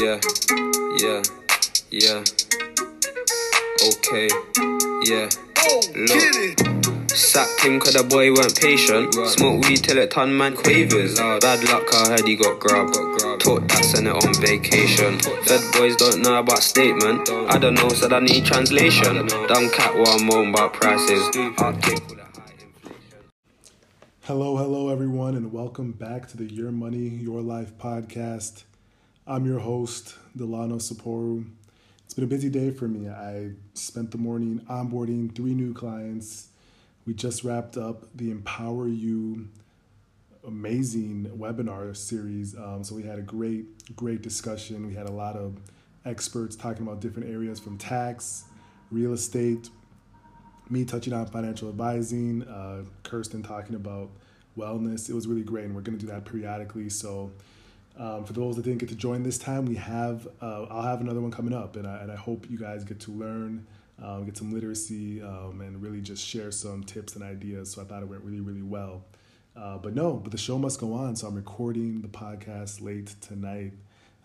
Yeah, yeah, yeah. Okay, yeah. Look. Sacked him cause the boy weren't patient. Smoke weed till it ton man quavers. Bad luck, I heard he got grabbed. Taught that sent it on vacation. Fed boys don't know about statement. I don't know, said I need translation. Dumb cat while I'm moan about prices. I'll take all the high inflation. Hello, hello, everyone, and welcome back to the Your Money, Your Life podcast. I'm your host, Delano Saporu. It's been a busy day for me. I spent the morning onboarding three new clients. We just wrapped up the Empower You amazing webinar series. Um, so we had a great, great discussion. We had a lot of experts talking about different areas from tax, real estate, me touching on financial advising, uh, Kirsten talking about wellness. It was really great, and we're going to do that periodically. So, um, for those that didn't get to join this time, we have uh, I'll have another one coming up, and I, and I hope you guys get to learn, um, get some literacy, um, and really just share some tips and ideas. So I thought it went really, really well. Uh, but no, but the show must go on. So I'm recording the podcast late tonight.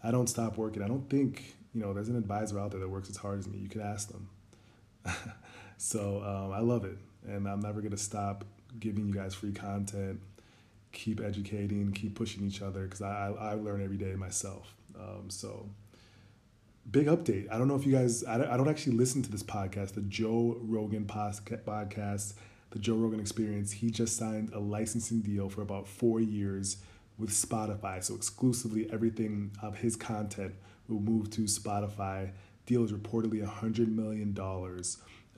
I don't stop working. I don't think you know there's an advisor out there that works as hard as me. You could ask them. so um, I love it, and I'm never gonna stop giving you guys free content. Keep educating, keep pushing each other because I, I, learn every day myself. Um, so big update. I don't know if you guys. I don't, I don't actually listen to this podcast, the Joe Rogan podcast, the Joe Rogan Experience. He just signed a licensing deal for about four years with Spotify. So exclusively everything of his content will move to Spotify. Deal is reportedly a $100 million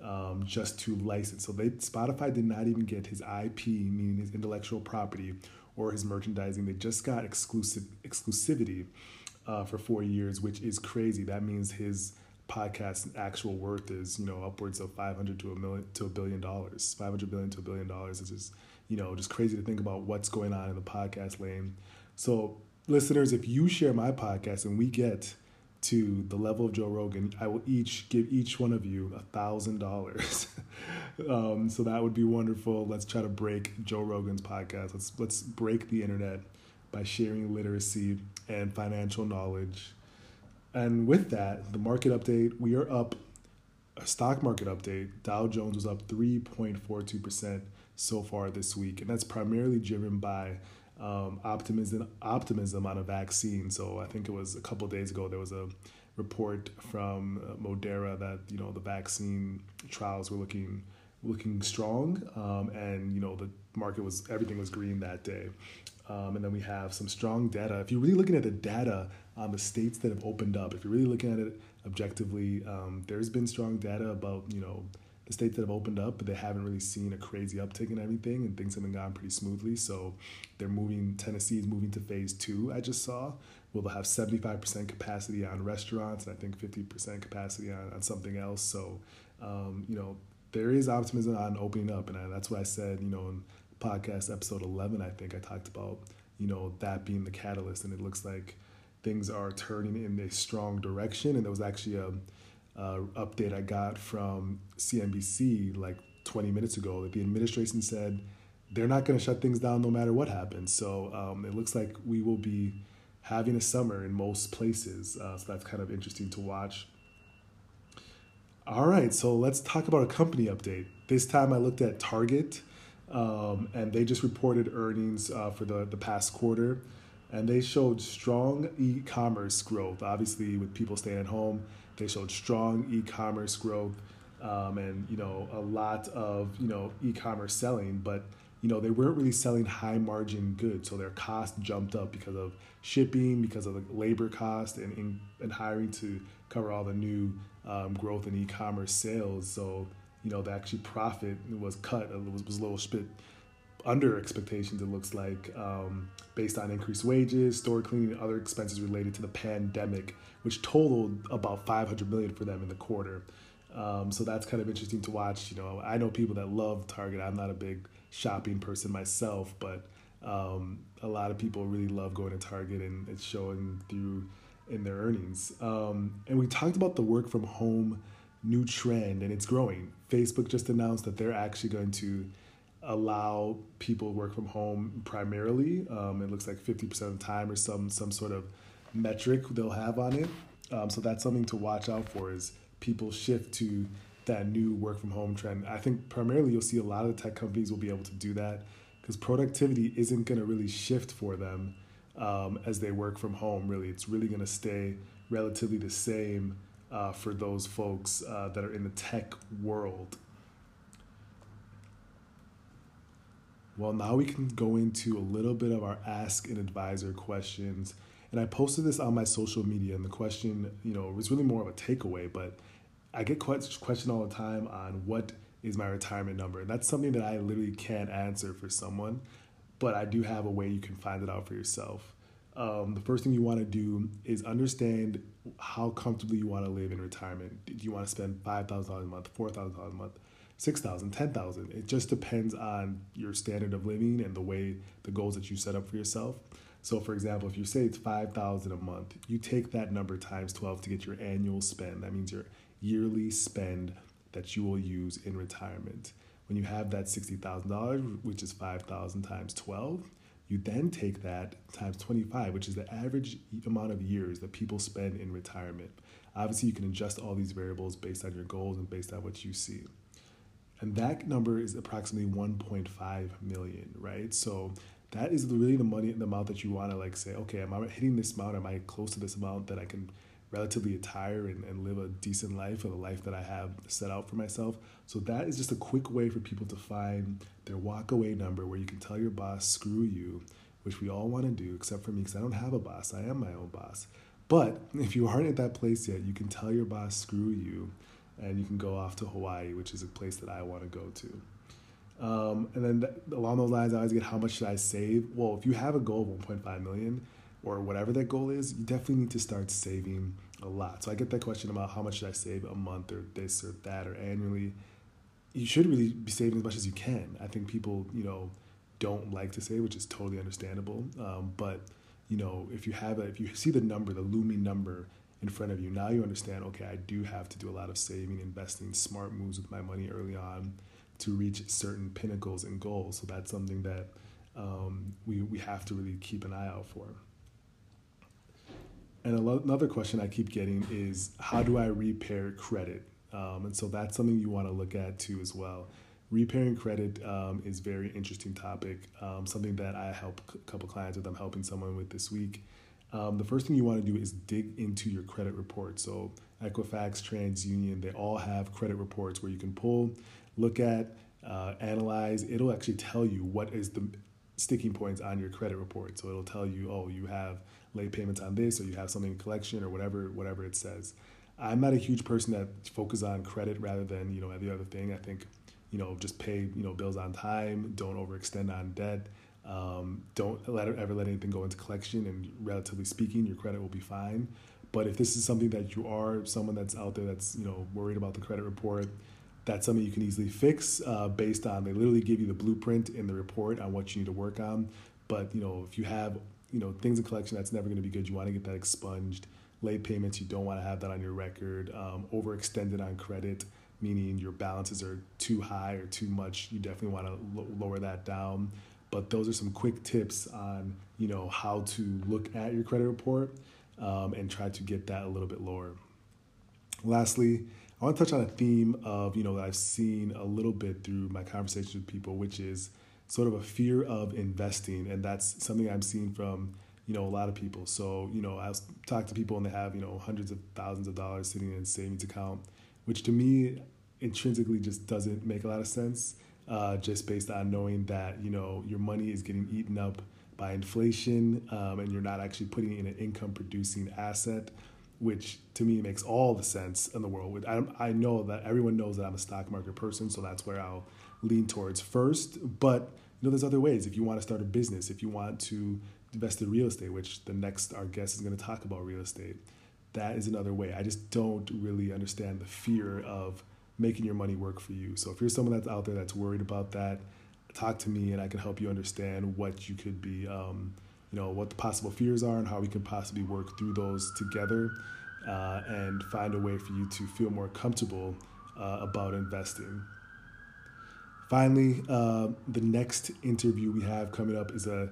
um, just to license. So they Spotify did not even get his IP, meaning his intellectual property, or his merchandising. They just got exclusive exclusivity uh, for four years, which is crazy. That means his podcast actual worth is you know upwards of 500 to a million to a billion dollars 500 billion to a billion dollars is just you know just crazy to think about what's going on in the podcast lane so listeners if you share my podcast and we get to the level of joe rogan i will each give each one of you a thousand dollars Um, so that would be wonderful let's try to break joe rogan's podcast let's let's break the internet by sharing literacy and financial knowledge and with that, the market update, we are up a stock market update. Dow Jones was up 3.42% so far this week. And that's primarily driven by um, optimism, optimism on a vaccine. So I think it was a couple days ago, there was a report from Moderna that, you know, the vaccine trials were looking looking strong. Um, and, you know, the market was, everything was green that day. Um, and then we have some strong data. If you're really looking at the data on the states that have opened up, if you're really looking at it objectively, um, there's been strong data about you know the states that have opened up, but they haven't really seen a crazy uptick in everything, and things have been going pretty smoothly. So they're moving. Tennessee is moving to phase two. I just saw. We'll have 75% capacity on restaurants, and I think 50% capacity on, on something else. So, um, you know, there is optimism on opening up, and I, that's what I said. You know, in podcast episode 11, I think I talked about you know that being the catalyst, and it looks like things are turning in a strong direction. And there was actually a, a update I got from CNBC like 20 minutes ago that the administration said they're not going to shut things down no matter what happens. So um, it looks like we will be having a summer in most places. Uh, so that's kind of interesting to watch. All right, so let's talk about a company update. This time I looked at Target, um, and they just reported earnings uh, for the, the past quarter and they showed strong e-commerce growth. Obviously, with people staying at home, they showed strong e-commerce growth, um, and you know a lot of you know e-commerce selling. But you know they weren't really selling high margin goods, so their cost jumped up because of shipping, because of the labor cost, and and hiring to cover all the new um, growth in e-commerce sales. So you know the actually profit was cut. It was, was a little bit under expectations, it looks like, um, based on increased wages, store cleaning, and other expenses related to the pandemic, which totaled about 500 million for them in the quarter. Um, so that's kind of interesting to watch. You know, I know people that love Target. I'm not a big shopping person myself, but um, a lot of people really love going to Target, and it's showing through in their earnings. Um, and we talked about the work from home new trend, and it's growing. Facebook just announced that they're actually going to allow people work from home primarily. Um, it looks like 50% of the time or some some sort of metric they'll have on it. Um, so that's something to watch out for is people shift to that new work from home trend. I think primarily you'll see a lot of the tech companies will be able to do that because productivity isn't going to really shift for them um, as they work from home. Really, it's really going to stay relatively the same uh, for those folks uh, that are in the tech world. Well, now we can go into a little bit of our Ask an Advisor questions. And I posted this on my social media, and the question, you know, was really more of a takeaway, but I get questioned all the time on what is my retirement number. And that's something that I literally can't answer for someone, but I do have a way you can find it out for yourself. Um, the first thing you want to do is understand how comfortably you want to live in retirement. Do you want to spend $5,000 a month, $4,000 a month, 6000 10000 It just depends on your standard of living and the way the goals that you set up for yourself. So, for example, if you say it's 5000 a month, you take that number times 12 to get your annual spend. That means your yearly spend that you will use in retirement. When you have that $60,000, which is 5000 times 12, you then take that times 25, which is the average amount of years that people spend in retirement. Obviously, you can adjust all these variables based on your goals and based on what you see. And that number is approximately 1.5 million, right? So that is really the money, the amount that you want to like say, okay, am I hitting this amount? Am I close to this amount that I can relatively retire and, and live a decent life or the life that I have set out for myself? So that is just a quick way for people to find their walk away number where you can tell your boss, screw you, which we all want to do, except for me, because I don't have a boss. I am my own boss. But if you aren't at that place yet, you can tell your boss, screw you and you can go off to Hawaii, which is a place that I want to go to. Um, and then th- along those lines, I always get how much should I save? Well, if you have a goal of 1.5 million or whatever that goal is, you definitely need to start saving a lot. So I get that question about how much should I save a month or this or that or annually. You should really be saving as much as you can. I think people, you know, don't like to save, which is totally understandable. Um, but you know, if you have a, if you see the number, the looming number in front of you. Now you understand, okay, I do have to do a lot of saving, investing, smart moves with my money early on to reach certain pinnacles and goals. So that's something that um, we, we have to really keep an eye out for. And another question I keep getting is how do I repair credit? Um, and so that's something you want to look at too as well. Repairing credit um, is very interesting topic. Um, something that I help a couple clients with. I'm helping someone with this week um, the first thing you want to do is dig into your credit report. So Equifax, TransUnion, they all have credit reports where you can pull, look at, uh, analyze. It'll actually tell you what is the sticking points on your credit report. So it'll tell you, oh, you have late payments on this, or you have something in collection, or whatever whatever it says. I'm not a huge person that focuses on credit rather than you know every other thing. I think you know just pay you know bills on time, don't overextend on debt. Um, don't let ever let anything go into collection, and relatively speaking, your credit will be fine. But if this is something that you are someone that's out there that's you know worried about the credit report, that's something you can easily fix uh, based on they literally give you the blueprint in the report on what you need to work on. But you know if you have you know things in collection, that's never going to be good. You want to get that expunged. Late payments, you don't want to have that on your record. Um, overextended on credit, meaning your balances are too high or too much. You definitely want to lo- lower that down but those are some quick tips on you know how to look at your credit report um, and try to get that a little bit lower. Lastly, I want to touch on a theme of you know that I've seen a little bit through my conversations with people, which is sort of a fear of investing, and that's something I'm seeing from you know a lot of people. So you know I talk to people and they have you know hundreds of thousands of dollars sitting in a savings account, which to me intrinsically just doesn't make a lot of sense uh, just based on knowing that you know your money is getting eaten up by inflation um, and you're not actually putting in an income producing asset which to me makes all the sense in the world. I, I know that everyone knows that i'm a stock market person so that's where i'll lean towards first. But you know there's other ways. If you want to start a business if you want to invest in real estate which the next our guest is going to talk about real estate that is another way. I just don't really understand the fear of making your money work for you. So if you're someone that's out there that's worried about that, talk to me and I can help you understand what you could be, um, you know, what the possible fears are and how we can possibly work through those together uh, and find a way for you to feel more comfortable uh, about investing. Finally, uh, the next interview we have coming up is a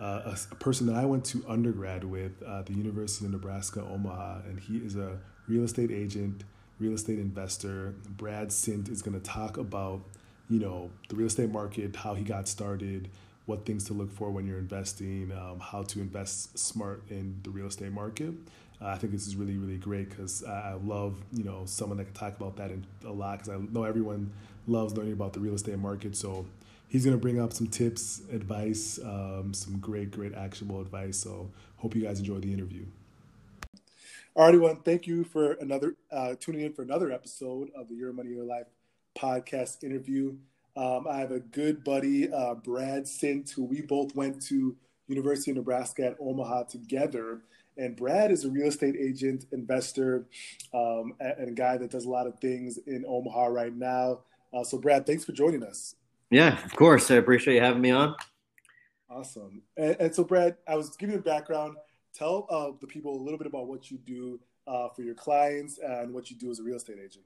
uh, a, a, person that I went to undergrad with at the University of Nebraska Omaha, and he is a real estate agent, real estate investor. Brad Sindt is going to talk about you know the real estate market, how he got started, what things to look for when you're investing, um, how to invest smart in the real estate market. Uh, I think this is really really great because I, love you know someone that can talk about that in, a lot because I know everyone loves learning about the real estate market. So he's going to bring up some tips, advice, um, some great, great actionable advice. So hope you guys enjoy the interview. All right, everyone. Thank you for another uh, tuning in for another episode of the Your Money Your Life podcast interview. Um, I have a good buddy, uh, Brad Sindt, who we both went to University of Nebraska at Omaha together. And Brad is a real estate agent, investor, um, and a guy that does a lot of things in Omaha right now. Uh, so, Brad, thanks for joining us. Yeah, of course. I appreciate you having me on. Awesome. And, and so, Brad, I was giving you a background. Tell uh, the people a little bit about what you do uh, for your clients and what you do as a real estate agent.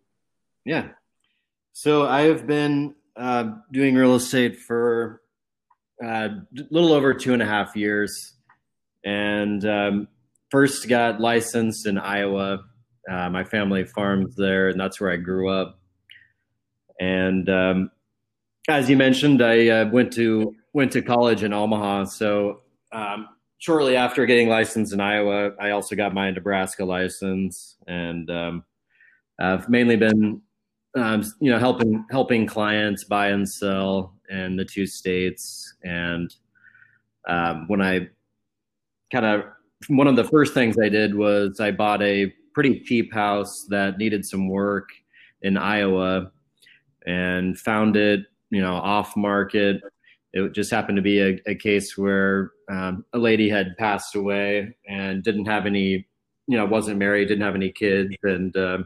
Yeah. So, I have been uh, doing real estate for a uh, little over two and a half years. And um, first got licensed in Iowa. Uh, my family farms there, and that's where I grew up. And um, as you mentioned, I uh, went to went to college in Omaha. So um, shortly after getting licensed in Iowa, I also got my Nebraska license, and um, I've mainly been, um, you know, helping helping clients buy and sell in the two states. And um, when I kind of one of the first things I did was I bought a pretty cheap house that needed some work in Iowa and found it, you know, off market. It just happened to be a, a case where um, a lady had passed away and didn't have any, you know, wasn't married, didn't have any kids, and uh,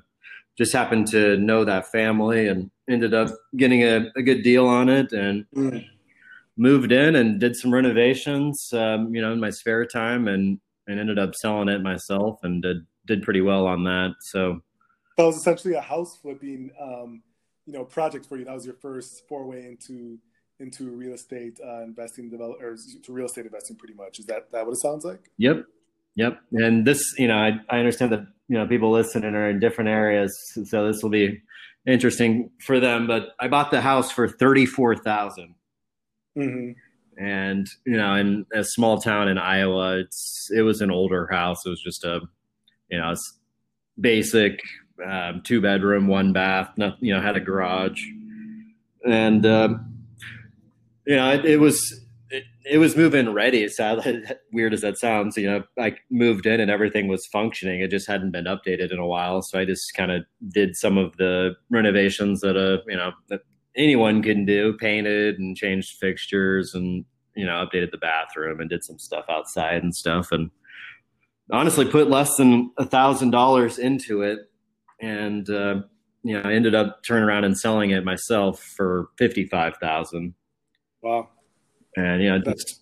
just happened to know that family and ended up getting a, a good deal on it and mm. moved in and did some renovations, um, you know, in my spare time and and ended up selling it myself and did did pretty well on that. So that was essentially a house flipping um, you know project for you. That was your first foray into into real estate uh, investing, develop or to real estate investing, pretty much. Is that that what it sounds like? Yep, yep. And this, you know, I I understand that you know people listening are in different areas, so this will be interesting for them. But I bought the house for thirty four thousand. Mm-hmm. And you know, in a small town in Iowa, it's it was an older house. It was just a, you know, it's basic um, two bedroom, one bath. Not, you know, had a garage, and um, you know, it, it was it, it, was move-in ready. Sadly, weird as that sounds, you know, I moved in and everything was functioning. It just hadn't been updated in a while, so I just kind of did some of the renovations that a you know that anyone can do, painted and changed fixtures and you know updated the bathroom and did some stuff outside and stuff and honestly put less than a thousand dollars into it and uh, you know, I ended up turning around and selling it myself for fifty five thousand. Wow! And you know, that's,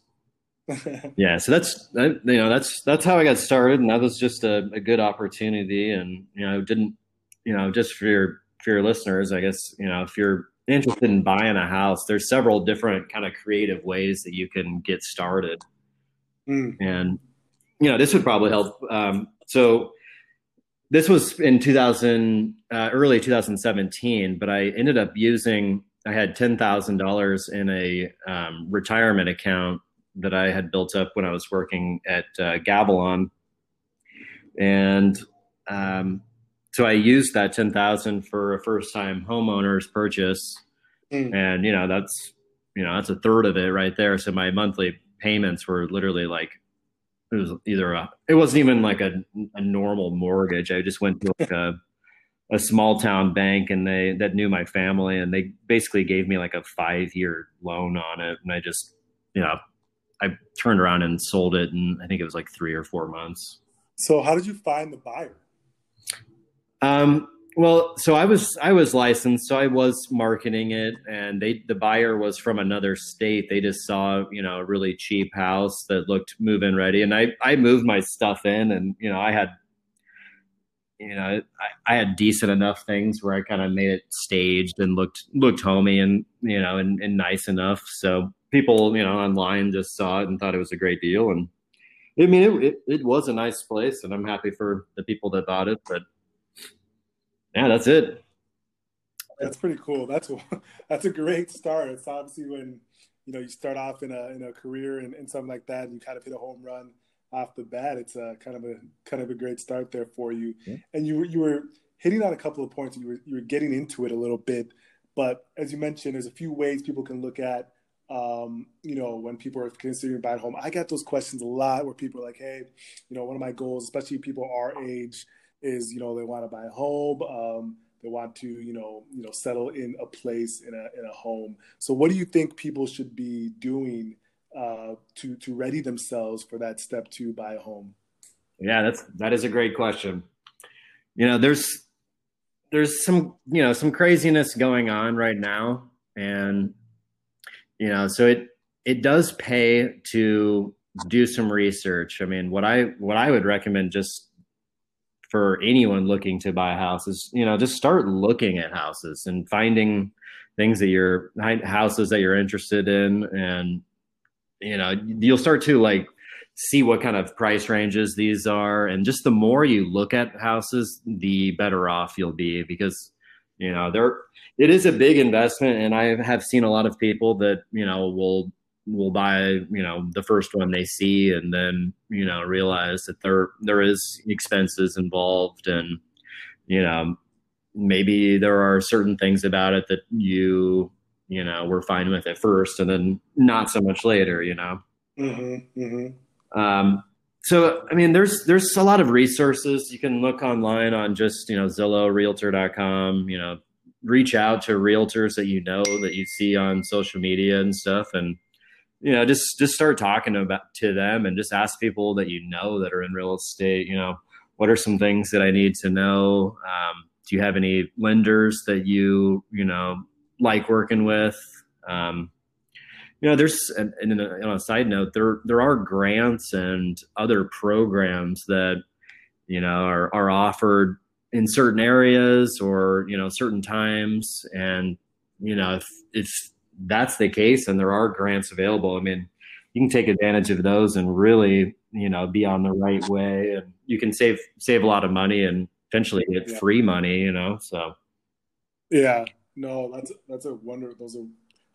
yeah, so that's you know that's that's how I got started, and that was just a, a good opportunity, and you know, didn't you know, just for your for your listeners, I guess you know, if you're interested in buying a house, there's several different kind of creative ways that you can get started, mm. and you know, this would probably help. Um, so this was in 2000 uh, early 2017 but i ended up using i had $10000 in a um, retirement account that i had built up when i was working at uh, gavilon. And um, so i used that 10000 for a first time homeowner's purchase. Mm. and you know that's you know that's a third of it right there. So my monthly payments were literally like it was either a it wasn't even like a, a normal mortgage. I just went to like a, a small town bank and they that knew my family and they basically gave me like a five year loan on it. And i just you know i turned around and sold it and i think it was like three or four months. So how did you find the buyer? Um well, so I was I was licensed, so I was marketing it, and they the buyer was from another state. They just saw you know a really cheap house that looked move in ready, and I I moved my stuff in, and you know I had you know, I, I, had decent enough things where I kind of made it staged and looked looked homey and you know and, and nice enough. So people, you know, online just saw it and thought it was a great deal. And I mean, it, it, it was a nice place, and I'm happy for the people that bought it. But yeah, that's it. That's pretty cool. That's that's a great start. It's obviously when you know you start off in a in a career and, and something like that, and you kind of hit a home run off the bat. It's a kind of a kind of a great start there for you. Yeah. And you you were hitting on a couple of points. You were you were getting into it a little bit, but as you mentioned, there's a few ways people can look at. Um, you know, when people are considering buying a home, I get those questions a lot where people are like, "Hey, you know, one of my goals, especially people our age, is you know they want to buy a home." Um, they want to you know you know settle in a place in a in a home so what do you think people should be doing uh, to to ready themselves for that step to buy a home? Yeah that's that is a great question. You know there's there's some you know some craziness going on right now and you know so it it does pay to do some research. I mean what i what i would recommend just for anyone looking to buy a house is you know just start looking at houses and finding things that you're houses that you're interested in and you know you'll start to like see what kind of price ranges these are. And just the more you look at houses the better off you'll be because you know there it is a big investment. And i have seen a lot of people that you know will will buy you know the first one they see and then you know realize that there there is expenses involved. And you know maybe there are certain things about it that you you know were fine with it first and then not so much later you know mm-hmm, mm-hmm. Um, so i mean there's there's a lot of resources you can look online on just you know zillow realtor.com you know reach out to realtors that you know that you see on social media and stuff and you know just just start talking about to them and just ask people that you know that are in real estate you know what are some things that i need to know um, do you have any lenders that you you know like working with um, you know there's and, and on a side note there there are grants and other programs that you know are, are offered in certain areas or you know certain times and you know if if that's the case and there are grants available, I mean, you can take advantage of those and really, you know, be on the right way and you can save save a lot of money and eventually get yeah. free money, you know. So Yeah. No, that's that's a wonder those are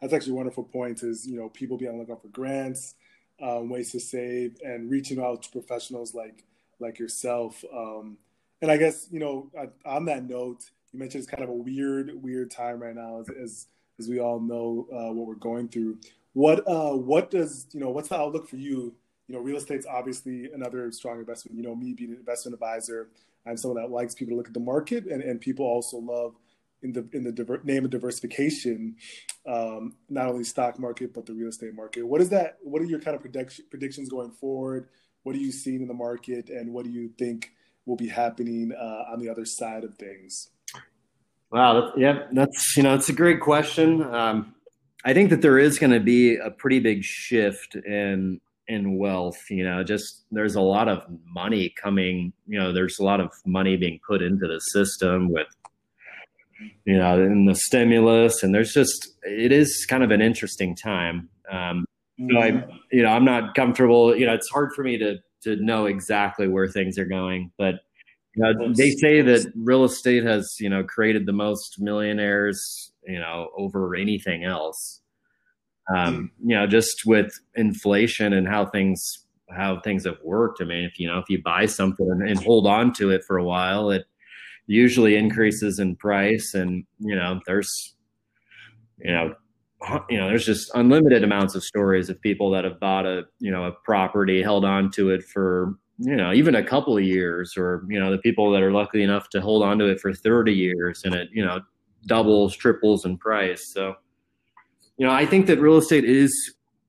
that's actually wonderful points is, you know, people be on the lookout for grants, um, ways to save and reaching out to professionals like like yourself. Um, and I guess, you know, on that note, you mentioned it's kind of a weird, weird time right now as, as as we all know uh, what we're going through. What uh, what does you know? What's the outlook for you? You know, real estate's obviously another strong investment. You know, me being an investment advisor, I'm someone that likes people to look at the market, and, and people also love in the in the diver- name of diversification, um, not only stock market but the real estate market. What is that? What are your kind of prediction, predictions going forward? What are you seeing in the market, and what do you think will be happening uh, on the other side of things? Wow. Yeah, that's you know, it's a great question. Um, I think that there is going to be a pretty big shift in in wealth. You know, just there's a lot of money coming. You know, there's a lot of money being put into the system with you know in the stimulus, and there's just it is kind of an interesting time. Um, so I, mm-hmm. you know, I'm not comfortable. You know, it's hard for me to to know exactly where things are going, but uh, they say that real estate has, you know, created the most millionaires, you know, over anything else. Um, mm. You know, just with inflation and how things how things have worked. I mean, if you know, if you buy something and, and hold on to it for a while, it usually increases in price, and you know, there's, you know, you know, there's just unlimited amounts of stories of people that have bought a, you know, a property, held on to it for you know even a couple of years or you know the people that are lucky enough to hold on to it for 30 years and it you know doubles triples in price. So you know i think that real estate is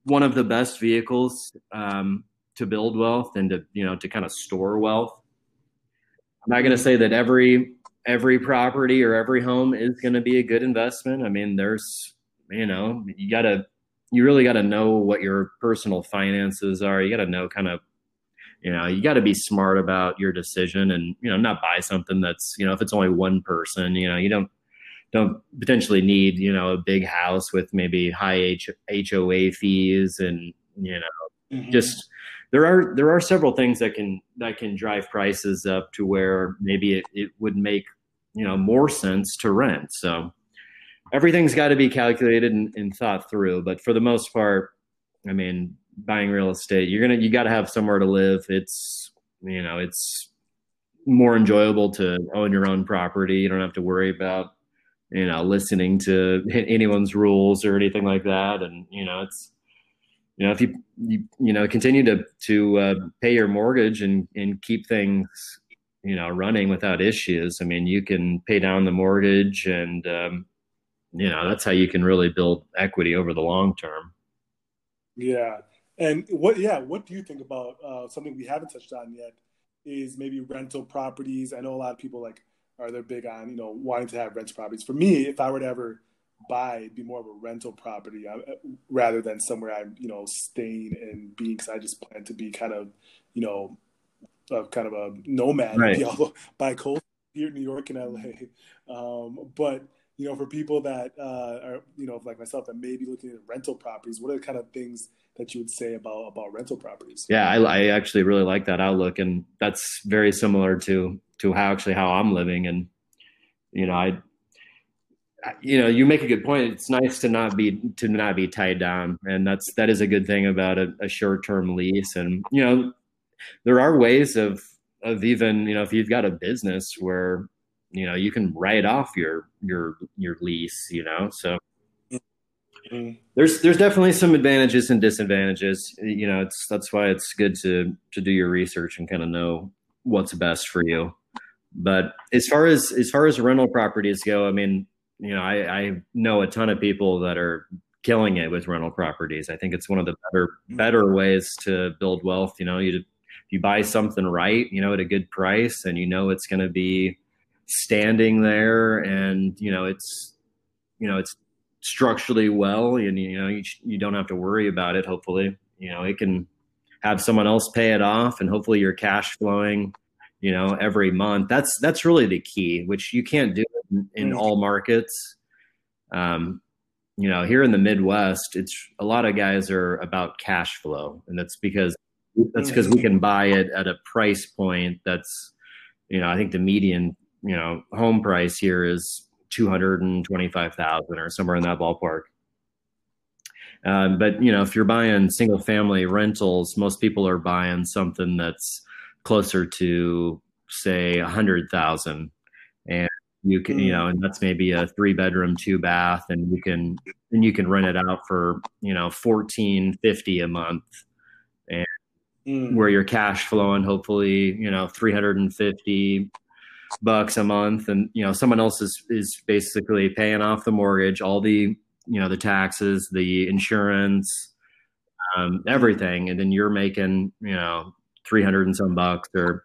one of the best vehicles um, to build wealth and to you know to kind of store wealth i'm not going to say that every every property or every home is going to be a good investment. I mean there's you know you got to you really got to know what your personal finances are. You got to know kind of you know, you got to be smart about your decision and, you know, not buy something that's, you know, if it's only one person, you know, you don't, don't potentially need, you know, a big house with maybe high H- HOA fees and, you know, mm-hmm. just, there are there are several things that can that can drive prices up to where maybe it, it would make you know more sense to rent. So everything's got to be calculated and, and, thought through but for the most part i mean buying real estate you're gonna you got to have somewhere to live. It's you know it's more enjoyable to own your own property. You don't have to worry about you know listening to anyone's rules or anything like that. And you know it's you know if you you, you know continue to to uh, pay your mortgage and and keep things you know running without issues i mean you can pay down the mortgage and um, you know that's how you can really build equity over the long term. Yeah. And what yeah what do you think about uh, something we haven't touched on yet is maybe rental properties? I know a lot of people like are they're big on you know wanting to have rental properties. For me if i were to ever buy be more of a rental property uh, rather than somewhere i'm you know staying and being because i just plan to be kind of you know a, kind of a nomad right. you know, by coast here in new york and la um, but you know, for people that uh, are, you know, like myself, that may be looking at rental properties, what are the kind of things that you would say about about rental properties? Yeah, I, I actually really like that outlook, and that's very similar to to how actually how I'm living. And you know, I, you know, you make a good point. It's nice to not be to not be tied down, and that's that is a good thing about a, a short term lease. And you know, there are ways of of even you know if you've got a business where you know you can write off your your your lease you know so mm-hmm. there's there's definitely some advantages and disadvantages you know it's that's why it's good to to do your research and kind of know what's best for you but as far as as far as rental properties go i mean you know i i know a ton of people that are killing it with rental properties. I think it's one of the better mm-hmm. better ways to build wealth. You know you you buy something right you know at a good price and you know it's going to be standing there and you know it's you know it's structurally well and you know you, you don't have to worry about it hopefully. You know it can have someone else pay it off and hopefully you're cash flowing you know every month. That's that's really the key which you can't do in, all markets. Um you know here in the midwest it's a lot of guys are about cash flow and that's because that's because we can buy it at a price point that's you know i think the median you know home price here is 225,000 or somewhere in that ballpark. Um, but you know, if you're buying single family rentals, most people are buying something that's closer to say a hundred thousand, and you can, you know, and that's maybe a three bedroom, two bath, and you can, and you can rent it out for you know fourteen fifty a month, and mm. where you're cash flowing, hopefully, you know, three hundred and fifty bucks a month. And you know someone else is is basically paying off the mortgage all the you know the taxes the insurance um, everything. And then you're making you know 300 and some bucks or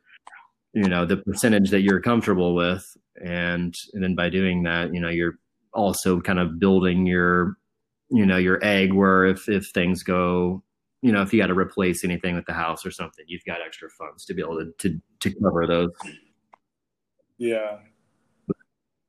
you know the percentage that you're comfortable with and and then by doing that you know you're also kind of building your you know your egg where if if things go you know if you got to replace anything with the house or something you've got extra funds to be able to to, to cover those yeah.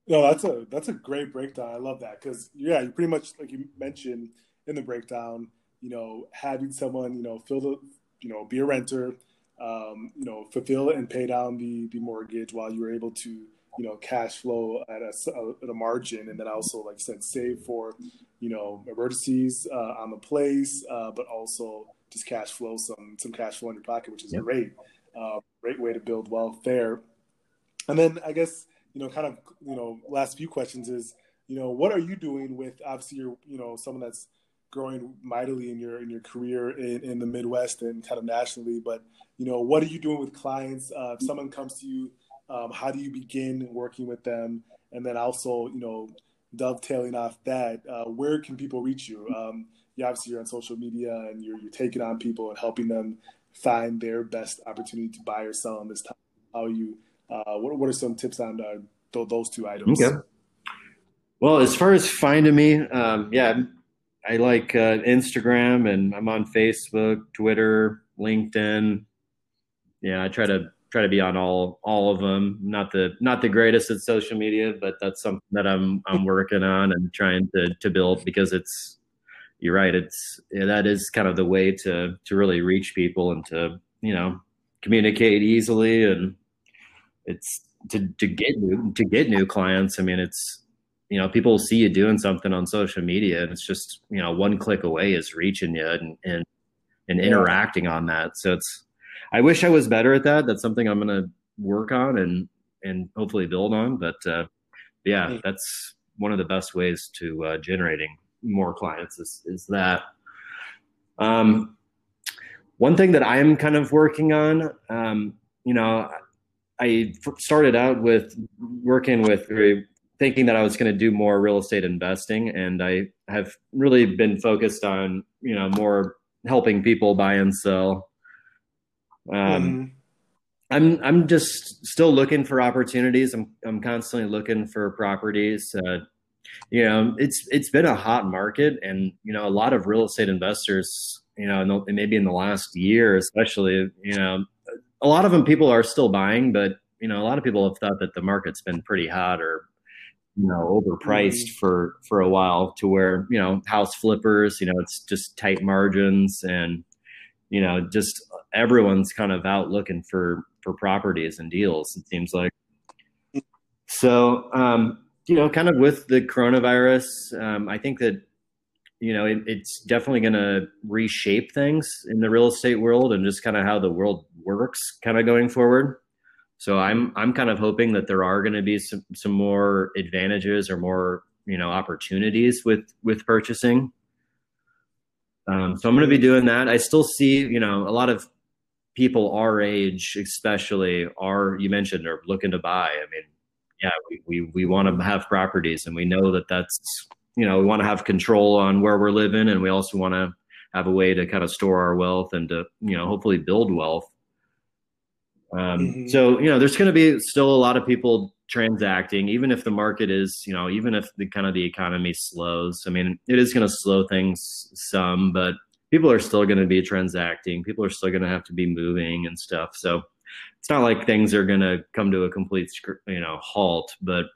No, that's a that's a great breakdown. I love that because yeah, you pretty much like you mentioned in the breakdown, you know, having someone you know fill the you know be a renter, um, you know, fulfill and pay down the the mortgage while you were able to you know cash flow at a, at a margin, and then also like I said, save for you know emergencies uh, on the place, uh, but also just cash flow some some cash flow in your pocket, which is yep. great. Uh, great way to build wealth there. And then I guess you know, kind of you know, last few questions is you know, what are you doing with obviously you're you know someone that's growing mightily in your in your career in, in the Midwest and kind of nationally, but you know, what are you doing with clients? Uh, if someone comes to you, um, how do you begin working with them? And then also, you know, dovetailing off that, uh, where can people reach you? Um, you obviously you're on social media and you're you're taking on people and helping them find their best opportunity to buy or sell in this time. How you uh, what, what are some tips on uh, th- those two items? Okay. Well, as far as finding me, um, yeah, I like uh, Instagram and I'm on Facebook, Twitter, LinkedIn, yeah, I try to try to be on all all of them. Not the not the greatest at social media, but that's something that I'm I'm working on and trying to to build because it's you're right. It's yeah, that is kind of the way to to really reach people and to you know communicate easily and it's to to get new to get new clients. I mean, it's you know people see you doing something on social media and it's just you know one click away is reaching you and and, and interacting on that. So it's I wish I was better at that. That's something I'm going to work on and and hopefully build on. But uh, yeah, that's one of the best ways to uh, generating more clients is is that. Um, one thing that I'm kind of working on, um, you know, I started out with working with thinking that I was going to do more real estate investing, and I have really been focused on you know more helping people buy and sell. Um, mm-hmm. I'm I'm just still looking for opportunities. I'm I'm constantly looking for properties. Uh, you know, it's it's been a hot market, and you know, a lot of real estate investors, you know, maybe in the last year, especially, you know, a lot of them people are still buying, but you know, a lot of people have thought that the market's been pretty hot or you know overpriced mm-hmm. for for a while to where you know house flippers you know it's just tight margins and you know just everyone's kind of out looking for for properties and deals it seems like so um you know kind of with the coronavirus um i think that you know it, it's definitely going to reshape things in the real estate world and just kind of how the world works kind of going forward so I'm I'm kind of hoping that there are going to be some some more advantages or more you know opportunities with with purchasing. Um, so I'm going to be doing that. I still see you know a lot of people our age, especially, are you mentioned are looking to buy. I mean, yeah, we we, we want to have properties, and we know that that's you know we want to have control on where we're living, and we also want to have a way to kind of store our wealth and to you know hopefully build wealth. Um, mm-hmm. So you know, there's going to be still a lot of people transacting, even if the market is, you know, even if the kind of the economy slows. I mean, it is going to slow things some, but people are still going to be transacting. People are still going to have to be moving and stuff. So it's not like things are going to come to a complete, you know, halt. But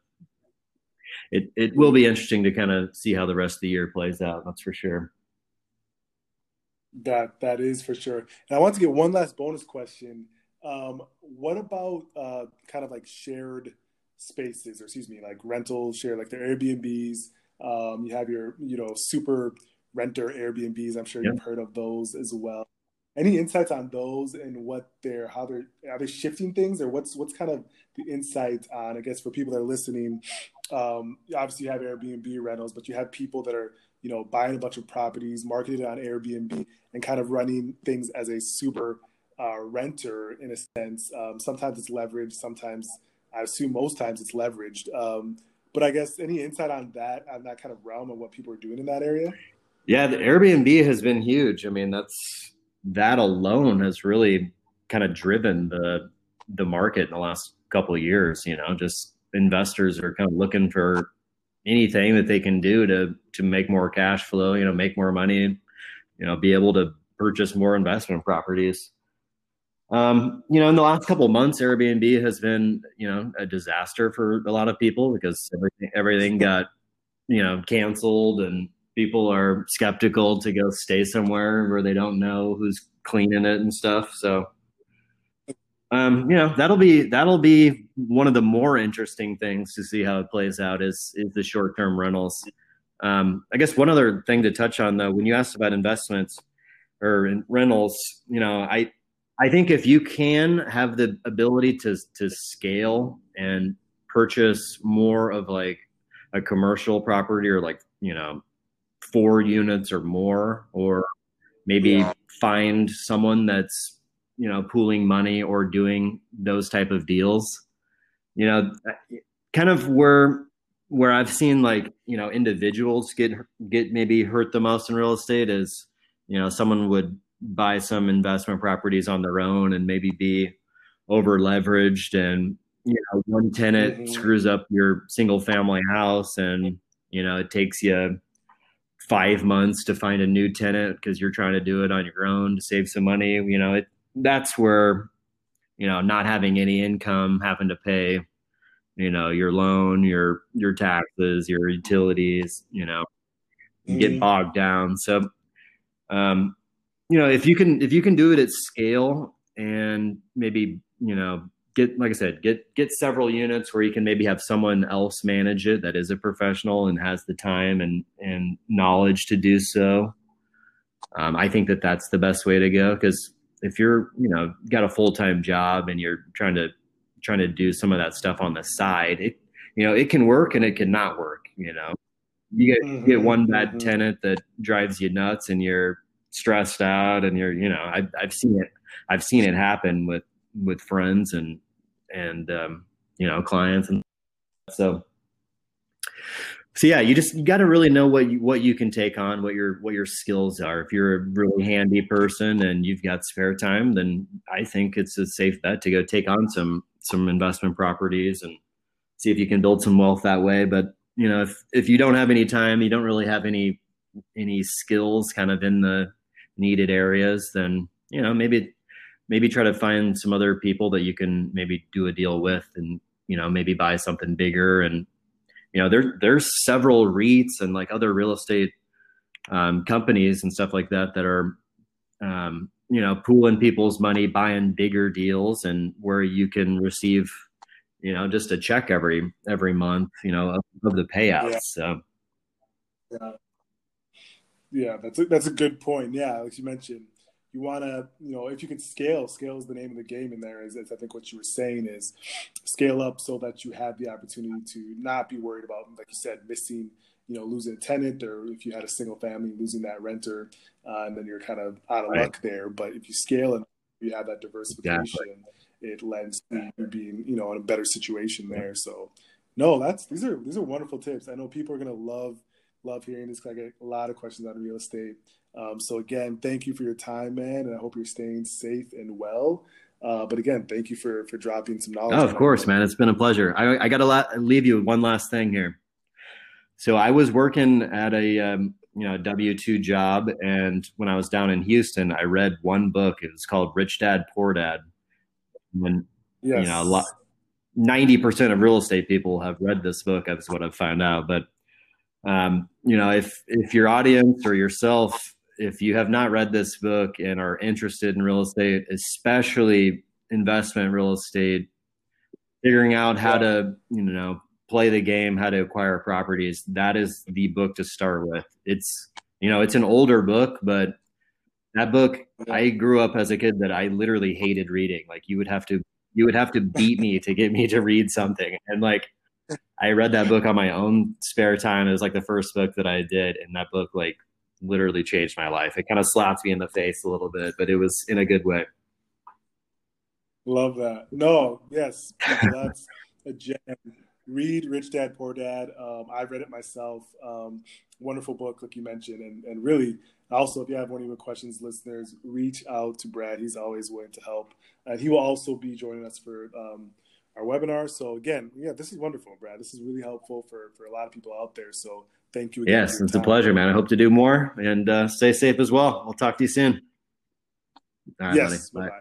it it will be interesting to kind of see how the rest of the year plays out. That's for sure. That that is for sure. And I want to get one last bonus question. Um, what about uh, kind of like shared spaces, or excuse me, like rental share, like the Airbnbs? Um, you have your, you know, super renter Airbnbs. I'm sure you've heard of those as well. Any insights on those and what they're how they're are they shifting things or what's what's kind of the insight on I guess for people that are listening? Um, obviously, you have Airbnb rentals, but you have people that are you know buying a bunch of properties, marketed on Airbnb, and kind of running things as a super uh, renter in a sense. Um, sometimes it's leveraged. Sometimes I assume most times it's leveraged. Um, but I guess any insight on that on that kind of realm and what people are doing in that area? Yeah, the Airbnb has been huge. I mean, that's that alone has really kind of driven the the market in the last couple of years. You know, just investors are kind of looking for anything that they can do to to make more cash flow. You know, make more money. You know, be able to purchase more investment properties. Um, you know, in the last couple months, Airbnb has been, you know, a disaster for a lot of people because everything everything got, you know, canceled and people are skeptical to go stay somewhere where they don't know who's cleaning it and stuff. So, um, you know, that'll be that'll be one of the more interesting things to see how it plays out is is the short term rentals. Um, I guess one other thing to touch on though, when you asked about investments or in rentals, you know, I I think if you can have the ability to to scale and purchase more of like a commercial property or like you know four units or more or maybe yeah. find someone that's you know pooling money or doing those type of deals you know kind of where where i've seen like you know individuals get get maybe hurt the most in real estate is you know someone would buy some investment properties on their own and maybe be over leveraged and you know one tenant mm-hmm. screws up your single family house and you know it takes you five months to find a new tenant because you're trying to do it on your own to save some money you know it that's where you know, not having any income, having to pay, you know, your loan, your your taxes, your utilities, you know, mm-hmm. get bogged down. So, um, you know, if you can if you can do it at scale and maybe you know get like I said, get get several units where you can maybe have someone else manage it that is a professional and has the time and and knowledge to do so. Um, I think that that's the best way to go because if you're you know got a full time job and you're trying to trying to do some of that stuff on the side, it you know it can work and it can not work. You know, you get mm-hmm, get one bad mm-hmm. tenant that drives you nuts and you're stressed out and you're you know I've I've seen it I've seen it happen with with friends and and um, you know clients and so so yeah you just you got to really know what you what you can take on what your what your skills are. If you're a really handy person and you've got spare time then i think it's a safe bet to go take on some some investment properties and see if you can build some wealth that way. But you know if if you don't have any time you don't really have any any skills kind of in the needed areas then you know maybe maybe try to find some other people that you can maybe do a deal with and you know maybe buy something bigger. And you know there there's several REITs and like other real estate um, companies and stuff like that that are um, you know pooling people's money buying bigger deals and where you can receive you know just a check every every month you know of, of the payouts yeah. so. Yeah. Yeah that's a, that's a good point. Yeah like you mentioned you want to, you know, if you can scale, scale is the name of the game in there. Is, is I think what you were saying is scale up so that you have the opportunity to not be worried about, like you said, missing, you know, losing a tenant, or if you had a single family, losing that renter, uh, and then you're kind of out of right. luck there. But if you scale and you have that diversification, exactly. it lends to you being, you know, in a better situation there. So, no, that's these are these are wonderful tips. I know people are gonna love love hearing this. Because I get a lot of questions on real estate. Um, so again, thank you for your time, man, and I hope you're staying safe and well. Uh, but again, thank you for for dropping some knowledge. Oh, of course, man. It's been a pleasure. I, I got to leave you one last thing here. So I was working at a um, you know W two job, and when I was down in Houston, I read one book. It was called Rich Dad Poor Dad. And yes. you know, a lot, ninety percent of real estate people have read this book. That's what I've found out. But um, you know, if if your audience or yourself if you have not read this book and are interested in real estate, especially investment real estate, figuring out how to, you know, play the game, how to acquire properties, that is the book to start with. It's, you know, it's an older book, but that book, I grew up as a kid that I literally hated reading. Like you would have to, you would have to beat me to get me to read something. And like, I read that book on my own spare time. It was like the first book that I did. And that book, like, literally changed my life. It kind of slapped me in the face a little bit, but it was in a good way. Love that. No, yes, that's a gem. Read Rich Dad Poor Dad. Um, I read it myself. Um, wonderful book, like you mentioned, and and really also if you have any more questions, listeners, reach out to Brad. He's always willing to help, and he will also be joining us for um, our webinar. So again, yeah, this is wonderful, Brad. This is really helpful for for a lot of people out there. So Thank you. yes, it's time. a pleasure, man. I hope to do more and uh, stay safe as well. I'll talk to you soon. All right, yes. Bye. Bye.